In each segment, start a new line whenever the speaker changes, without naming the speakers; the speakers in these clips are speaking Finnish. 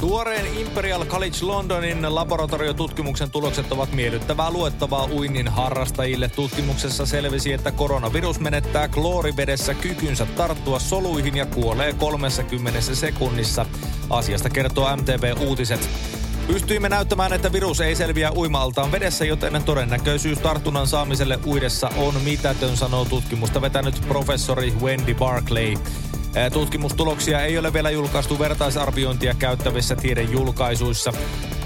Tuoreen Imperial College Londonin laboratoriotutkimuksen tulokset ovat miellyttävää luettavaa uinnin harrastajille. Tutkimuksessa selvisi, että koronavirus menettää kloorivedessä kykynsä tarttua soluihin ja kuolee 30 sekunnissa. Asiasta kertoo MTV Uutiset. Pystyimme näyttämään, että virus ei selviä uimaltaan vedessä, joten todennäköisyys tartunnan saamiselle uidessa on mitätön, sanoo tutkimusta vetänyt professori Wendy Barclay. Tutkimustuloksia ei ole vielä julkaistu vertaisarviointia käyttävissä tiedejulkaisuissa.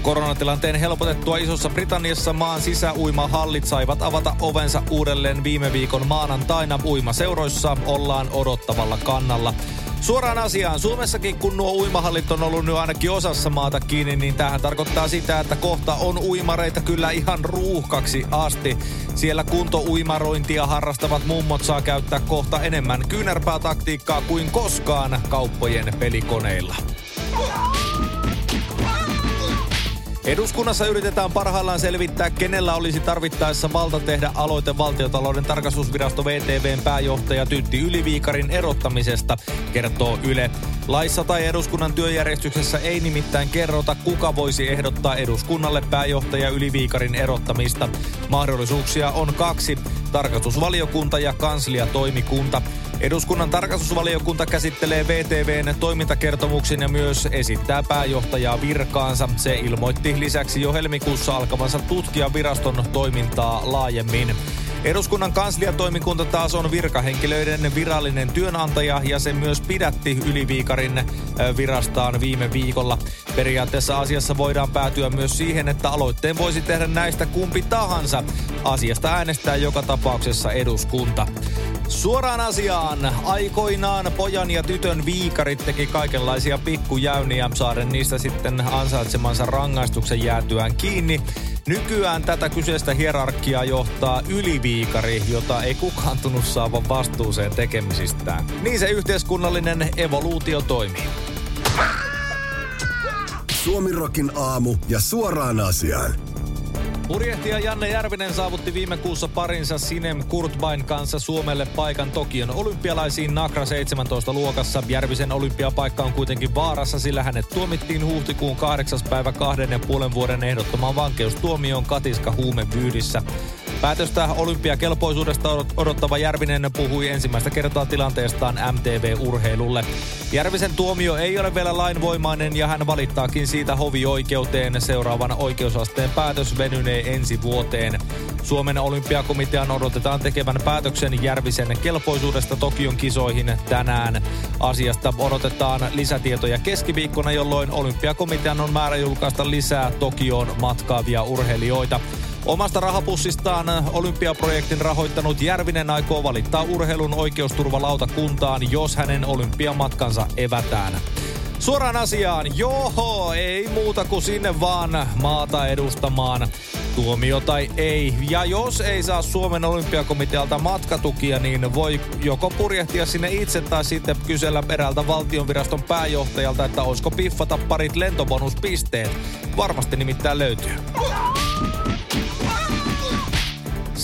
Koronatilanteen helpotettua Isossa Britanniassa maan sisäuimahallit saivat avata ovensa uudelleen viime viikon maanantaina. Uimaseuroissa ollaan odottavalla kannalla. Suoraan asiaan. Suomessakin kun nuo uimahallit on ollut nyt ainakin osassa maata kiinni, niin tähän tarkoittaa sitä, että kohta on uimareita kyllä ihan ruuhkaksi asti. Siellä kuntouimarointia harrastavat mummot saa käyttää kohta enemmän kyynärpää taktiikkaa kuin koskaan kauppojen pelikoneilla. Eduskunnassa yritetään parhaillaan selvittää, kenellä olisi tarvittaessa valta tehdä aloite valtiotalouden tarkastusvirasto VTVn pääjohtaja Tytti Yliviikarin erottamisesta, kertoo Yle. Laissa tai eduskunnan työjärjestyksessä ei nimittäin kerrota, kuka voisi ehdottaa eduskunnalle pääjohtaja Yliviikarin erottamista. Mahdollisuuksia on kaksi, tarkastusvaliokunta ja kansliatoimikunta. Eduskunnan tarkastusvaliokunta käsittelee VTVn toimintakertomuksen ja myös esittää pääjohtajaa virkaansa. Se ilmoitti lisäksi jo helmikuussa alkavansa tutkia viraston toimintaa laajemmin. Eduskunnan kansliatoimikunta taas on virkahenkilöiden virallinen työnantaja ja se myös pidätti Yliviikarin virastaan viime viikolla. Periaatteessa asiassa voidaan päätyä myös siihen, että aloitteen voisi tehdä näistä kumpi tahansa. Asiasta äänestää joka tapauksessa eduskunta. Suoraan asiaan. Aikoinaan pojan ja tytön viikarit teki kaikenlaisia pikkujäyniä saaren niistä sitten ansaitsemansa rangaistuksen jäätyään kiinni. Nykyään tätä kyseistä hierarkiaa johtaa yliviikari, jota ei kukaan tunnu saavan vastuuseen tekemisistään. Niin se yhteiskunnallinen evoluutio toimii.
Suomirokin aamu ja suoraan asiaan.
Purjehtija Janne Järvinen saavutti viime kuussa parinsa Sinem Kurtbain kanssa Suomelle paikan Tokion olympialaisiin Nakra 17 luokassa. Järvisen olympiapaikka on kuitenkin vaarassa, sillä hänet tuomittiin huhtikuun 8. päivä kahden ja puolen vuoden ehdottomaan vankeustuomioon katiska huumevyydissä. Päätöstä olympiakelpoisuudesta odottava Järvinen puhui ensimmäistä kertaa tilanteestaan MTV-urheilulle. Järvisen tuomio ei ole vielä lainvoimainen ja hän valittaakin siitä hovioikeuteen. Seuraavan oikeusasteen päätös venynee ensi vuoteen. Suomen olympiakomitean odotetaan tekevän päätöksen Järvisen kelpoisuudesta Tokion kisoihin tänään. Asiasta odotetaan lisätietoja keskiviikkona, jolloin olympiakomitean on määrä julkaista lisää Tokioon matkaavia urheilijoita. Omasta rahapussistaan olympiaprojektin rahoittanut Järvinen aikoo valittaa urheilun oikeusturvalautakuntaan, jos hänen olympiamatkansa evätään. Suoraan asiaan, joho, ei muuta kuin sinne vaan maata edustamaan. Tuomio tai ei. Ja jos ei saa Suomen olympiakomitealta matkatukia, niin voi joko purjehtia sinne itse tai sitten kysellä eräältä valtionviraston pääjohtajalta, että olisiko piffata parit lentobonuspisteet. Varmasti nimittäin löytyy.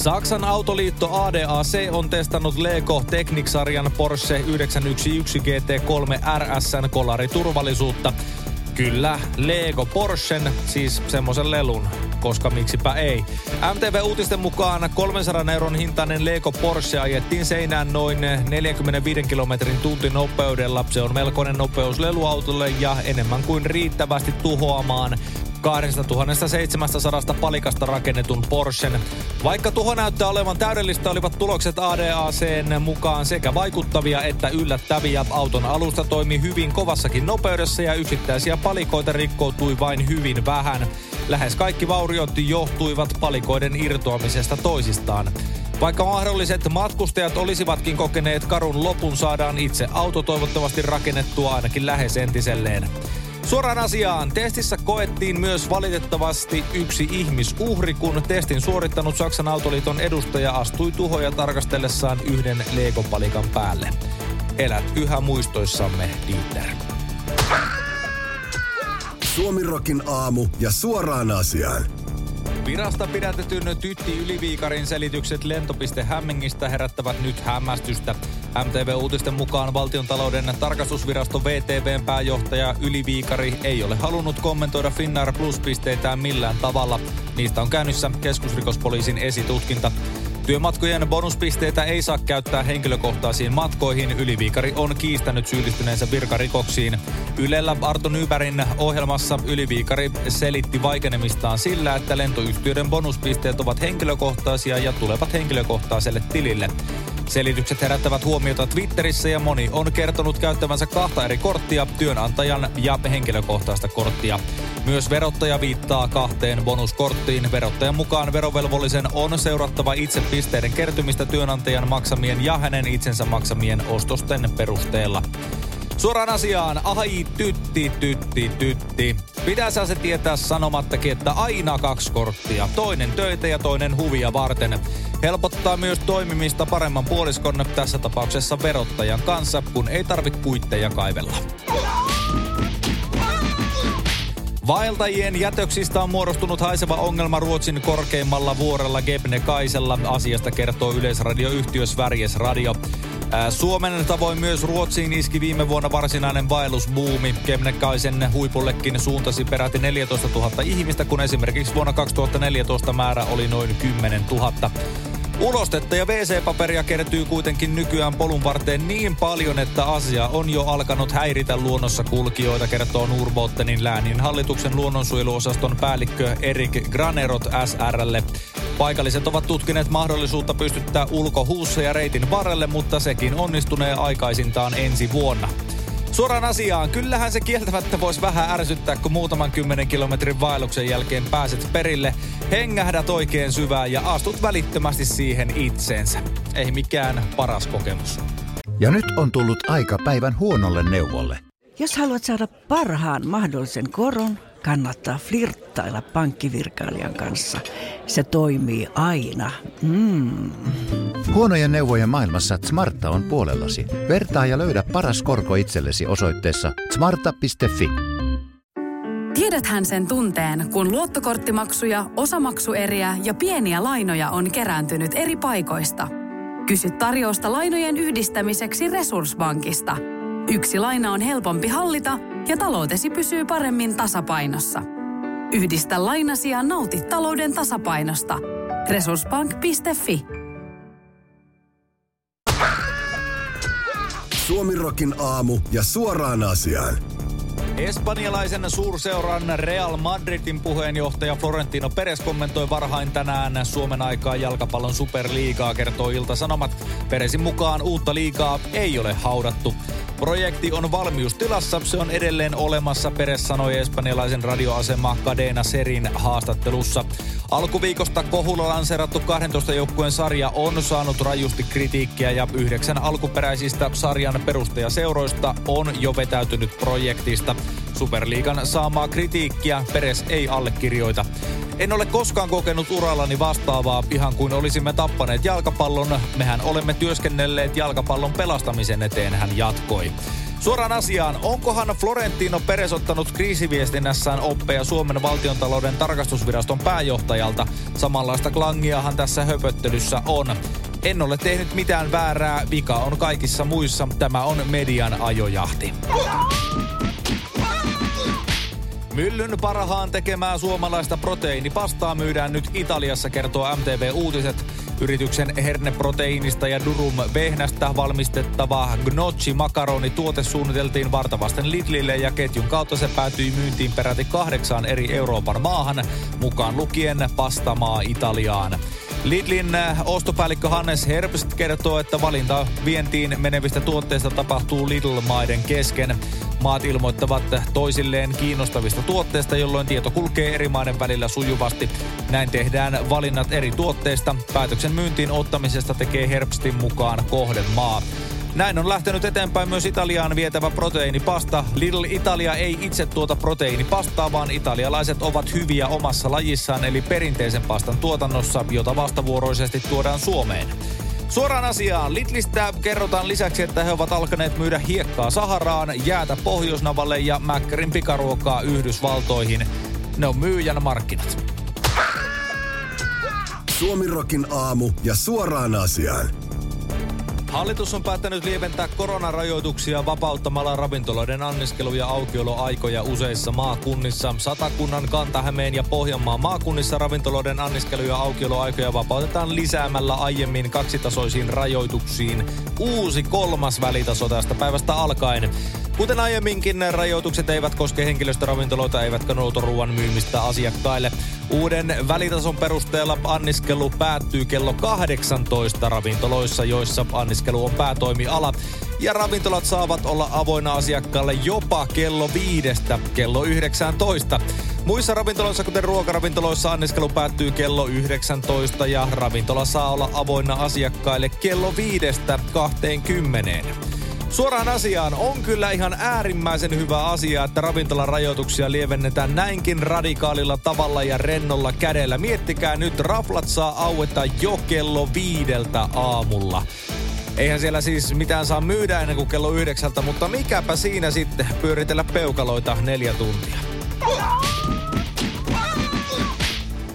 Saksan autoliitto ADAC on testannut Lego Technic-sarjan Porsche 911 GT3 RSn kolariturvallisuutta. Kyllä, Lego Porschen, siis semmoisen lelun, koska miksipä ei. MTV-uutisten mukaan 300 euron hintainen Lego Porsche ajettiin seinään noin 45 kilometrin tuntinopeudella. Se on melkoinen nopeus leluautolle ja enemmän kuin riittävästi tuhoamaan 2700 palikasta rakennetun Porschen. Vaikka tuho näyttää olevan täydellistä, olivat tulokset ADACn mukaan sekä vaikuttavia että yllättäviä. Auton alusta toimi hyvin kovassakin nopeudessa ja yksittäisiä palikoita rikkoutui vain hyvin vähän. Lähes kaikki vauriot johtuivat palikoiden irtoamisesta toisistaan. Vaikka mahdolliset matkustajat olisivatkin kokeneet karun lopun, saadaan itse auto toivottavasti rakennettua ainakin lähes entiselleen. Suoraan asiaan. Testissä koettiin myös valitettavasti yksi ihmisuhri, kun testin suorittanut Saksan autoliiton edustaja astui tuhoja tarkastellessaan yhden leikopalikan päälle. Elät yhä muistoissamme, Dieter.
Suomirokin aamu ja suoraan asiaan.
Virasta pidätetyn Tytti Yliviikarin selitykset lentopiste Hämmingistä herättävät nyt hämmästystä. MTV-uutisten mukaan valtiontalouden tarkastusvirasto VTVn pääjohtaja Yliviikari ei ole halunnut kommentoida Finnair Plus-pisteitään millään tavalla. Niistä on käynnissä keskusrikospoliisin esitutkinta. Työmatkojen bonuspisteitä ei saa käyttää henkilökohtaisiin matkoihin. Yliviikari on kiistänyt syyllistyneensä virkarikoksiin. Ylellä Arto Nybergin ohjelmassa Yliviikari selitti vaikenemistaan sillä, että lentoyhtiöiden bonuspisteet ovat henkilökohtaisia ja tulevat henkilökohtaiselle tilille. Selitykset herättävät huomiota Twitterissä ja moni on kertonut käyttävänsä kahta eri korttia, työnantajan ja henkilökohtaista korttia. Myös verottaja viittaa kahteen bonuskorttiin. Verottajan mukaan verovelvollisen on seurattava itse pisteiden kertymistä työnantajan maksamien ja hänen itsensä maksamien ostosten perusteella. Suoraan asiaan, ai tytti, tytti, tytti. Pitäisi se tietää sanomattakin, että aina kaksi korttia. Toinen töitä ja toinen huvia varten. Helpottaa myös toimimista paremman puoliskon, tässä tapauksessa verottajan kanssa, kun ei tarvitse kuitteja kaivella. Vaeltajien jätöksistä on muodostunut haiseva ongelma Ruotsin korkeimmalla vuorella Gebnekaisella. Asiasta kertoo yleisradioyhtiö Sveriges Radio. Suomen tavoin myös Ruotsiin iski viime vuonna varsinainen vaellusbuumi. Kemnekaisen huipullekin suuntasi peräti 14 000 ihmistä, kun esimerkiksi vuonna 2014 määrä oli noin 10 000. Ulostetta ja WC-paperia kertyy kuitenkin nykyään polun varteen niin paljon, että asia on jo alkanut häiritä luonnossa kulkijoita, kertoo Nurbottenin läänin hallituksen luonnonsuojeluosaston päällikkö Erik Granerot SRlle. Paikalliset ovat tutkineet mahdollisuutta pystyttää ulkohuusseja reitin varrelle, mutta sekin onnistunee aikaisintaan ensi vuonna. Suoraan asiaan, kyllähän se kieltämättä voisi vähän ärsyttää, kun muutaman kymmenen kilometrin vaelluksen jälkeen pääset perille, hengähdät oikein syvään ja astut välittömästi siihen itseensä. Ei mikään paras kokemus.
Ja nyt on tullut aika päivän huonolle neuvolle.
Jos haluat saada parhaan mahdollisen koron, kannattaa flirttailla pankkivirkailijan kanssa. Se toimii aina. Mm.
Huonojen neuvojen maailmassa Smarta on puolellasi. Vertaa ja löydä paras korko itsellesi osoitteessa smarta.fi.
Tiedäthän sen tunteen, kun luottokorttimaksuja, osamaksueriä ja pieniä lainoja on kerääntynyt eri paikoista. Kysy tarjousta lainojen yhdistämiseksi Resurssbankista. Yksi laina on helpompi hallita ja taloutesi pysyy paremmin tasapainossa. Yhdistä lainasi ja nauti talouden tasapainosta. Resurssbank.fi
Suomirokin aamu ja suoraan asiaan.
Espanjalaisen suurseuran Real Madridin puheenjohtaja Florentino Perez kommentoi varhain tänään Suomen aikaa jalkapallon superliigaa, kertoo Ilta-Sanomat. Perezin mukaan uutta liigaa ei ole haudattu. Projekti on valmiustilassa, se on edelleen olemassa, Peres sanoi espanjalaisen radioasema Cadena Serin haastattelussa. Alkuviikosta kohulla lanseerattu 12 joukkueen sarja on saanut rajusti kritiikkiä ja yhdeksän alkuperäisistä sarjan perustajaseuroista on jo vetäytynyt projektista. Superliigan saamaa kritiikkiä Peres ei allekirjoita. En ole koskaan kokenut urallani vastaavaa, ihan kuin olisimme tappaneet jalkapallon. Mehän olemme työskennelleet jalkapallon pelastamisen eteen, hän jatkoi. Suoraan asiaan, onkohan Florentino Perez ottanut kriisiviestinnässään oppeja Suomen valtiontalouden tarkastusviraston pääjohtajalta? Samanlaista klangiahan tässä höpöttelyssä on. En ole tehnyt mitään väärää, vika on kaikissa muissa. Tämä on median ajojahti. Myllyn parhaan tekemää suomalaista proteiinipastaa myydään nyt Italiassa, kertoo MTV Uutiset. Yrityksen herneproteiinista ja durum vehnästä valmistettava gnocchi makaroni tuote suunniteltiin vartavasten Lidlille ja ketjun kautta se päätyi myyntiin peräti kahdeksaan eri Euroopan maahan, mukaan lukien pastamaa Italiaan. Lidlin ostopäällikkö Hannes Herbst kertoo, että valinta vientiin menevistä tuotteista tapahtuu Lidl-maiden kesken. Maat ilmoittavat toisilleen kiinnostavista tuotteista, jolloin tieto kulkee eri maiden välillä sujuvasti. Näin tehdään valinnat eri tuotteista. Päätöksen myyntiin ottamisesta tekee Herbstin mukaan kohdemaa. Näin on lähtenyt eteenpäin myös Italiaan vietävä proteiinipasta. Lidl Italia ei itse tuota proteiinipastaa, vaan italialaiset ovat hyviä omassa lajissaan, eli perinteisen pastan tuotannossa, jota vastavuoroisesti tuodaan Suomeen. Suoraan asiaan. Lidlistä kerrotaan lisäksi, että he ovat alkaneet myydä hiekkaa Saharaan, jäätä Pohjoisnavalle ja Mäkkärin pikaruokaa Yhdysvaltoihin. Ne on myyjän markkinat.
Suomirokin aamu ja suoraan asiaan.
Hallitus on päättänyt lieventää koronarajoituksia vapauttamalla ravintoloiden anniskelu- ja aukioloaikoja useissa maakunnissa. Satakunnan, Kantahämeen ja Pohjanmaan maakunnissa ravintoloiden anniskelu- ja aukioloaikoja vapautetaan lisäämällä aiemmin kaksitasoisiin rajoituksiin. Uusi kolmas välitaso tästä päivästä alkaen. Kuten aiemminkin, rajoitukset eivät koske henkilöstöravintoloita eivätkä noutoruuan myymistä asiakkaille. Uuden välitason perusteella anniskelu päättyy kello 18 ravintoloissa, joissa anniskelu on päätoimiala. Ja ravintolat saavat olla avoinna asiakkaalle jopa kello viidestä kello 19. Muissa ravintoloissa, kuten ruokaravintoloissa, anniskelu päättyy kello 19 ja ravintola saa olla avoinna asiakkaille kello viidestä 20. Suoraan asiaan on kyllä ihan äärimmäisen hyvä asia, että ravintolan rajoituksia lievennetään näinkin radikaalilla tavalla ja rennolla kädellä. Miettikää nyt, raflat saa aueta jo kello viideltä aamulla. Eihän siellä siis mitään saa myydä ennen kuin kello yhdeksältä, mutta mikäpä siinä sitten pyöritellä peukaloita neljä tuntia.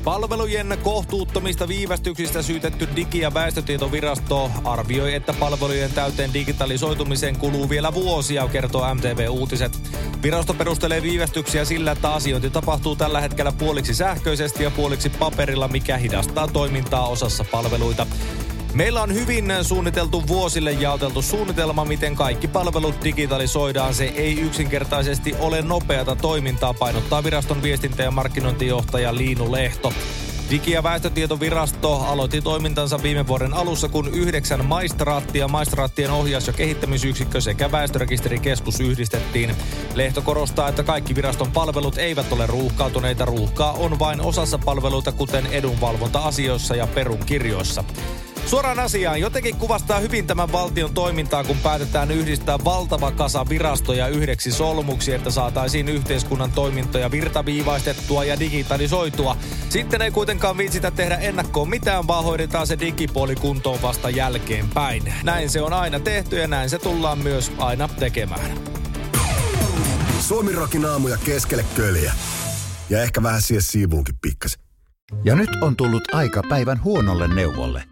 Palvelujen kohtuuttomista viivästyksistä syytetty Digi- ja väestötietovirasto arvioi, että palvelujen täyteen digitalisoitumiseen kuluu vielä vuosia, kertoo MTV Uutiset. Virasto perustelee viivästyksiä sillä, että asiointi tapahtuu tällä hetkellä puoliksi sähköisesti ja puoliksi paperilla, mikä hidastaa toimintaa osassa palveluita. Meillä on hyvin suunniteltu vuosille jaoteltu suunnitelma, miten kaikki palvelut digitalisoidaan. Se ei yksinkertaisesti ole nopeata toimintaa, painottaa viraston viestintä- ja markkinointijohtaja Liinu Lehto. Digi- ja väestötietovirasto aloitti toimintansa viime vuoden alussa, kun yhdeksän maistraattia, maistraattien ohjaus- ja kehittämisyksikkö sekä väestörekisterikeskus yhdistettiin. Lehto korostaa, että kaikki viraston palvelut eivät ole ruuhkautuneita. Ruuhkaa on vain osassa palveluita, kuten edunvalvonta-asioissa ja perunkirjoissa. Suoraan asiaan. Jotenkin kuvastaa hyvin tämän valtion toimintaa, kun päätetään yhdistää valtava kasa virastoja yhdeksi solmuksi, että saataisiin yhteiskunnan toimintoja virtaviivaistettua ja digitalisoitua. Sitten ei kuitenkaan viitsitä tehdä ennakkoon mitään, vaan hoidetaan se digipuoli kuntoon vasta jälkeenpäin. Näin se on aina tehty ja näin se tullaan myös aina tekemään.
Suomirokin aamu ja keskelle köljä. Ja ehkä vähän siihen siivuunkin pikkasen.
Ja nyt on tullut aika päivän huonolle neuvolle.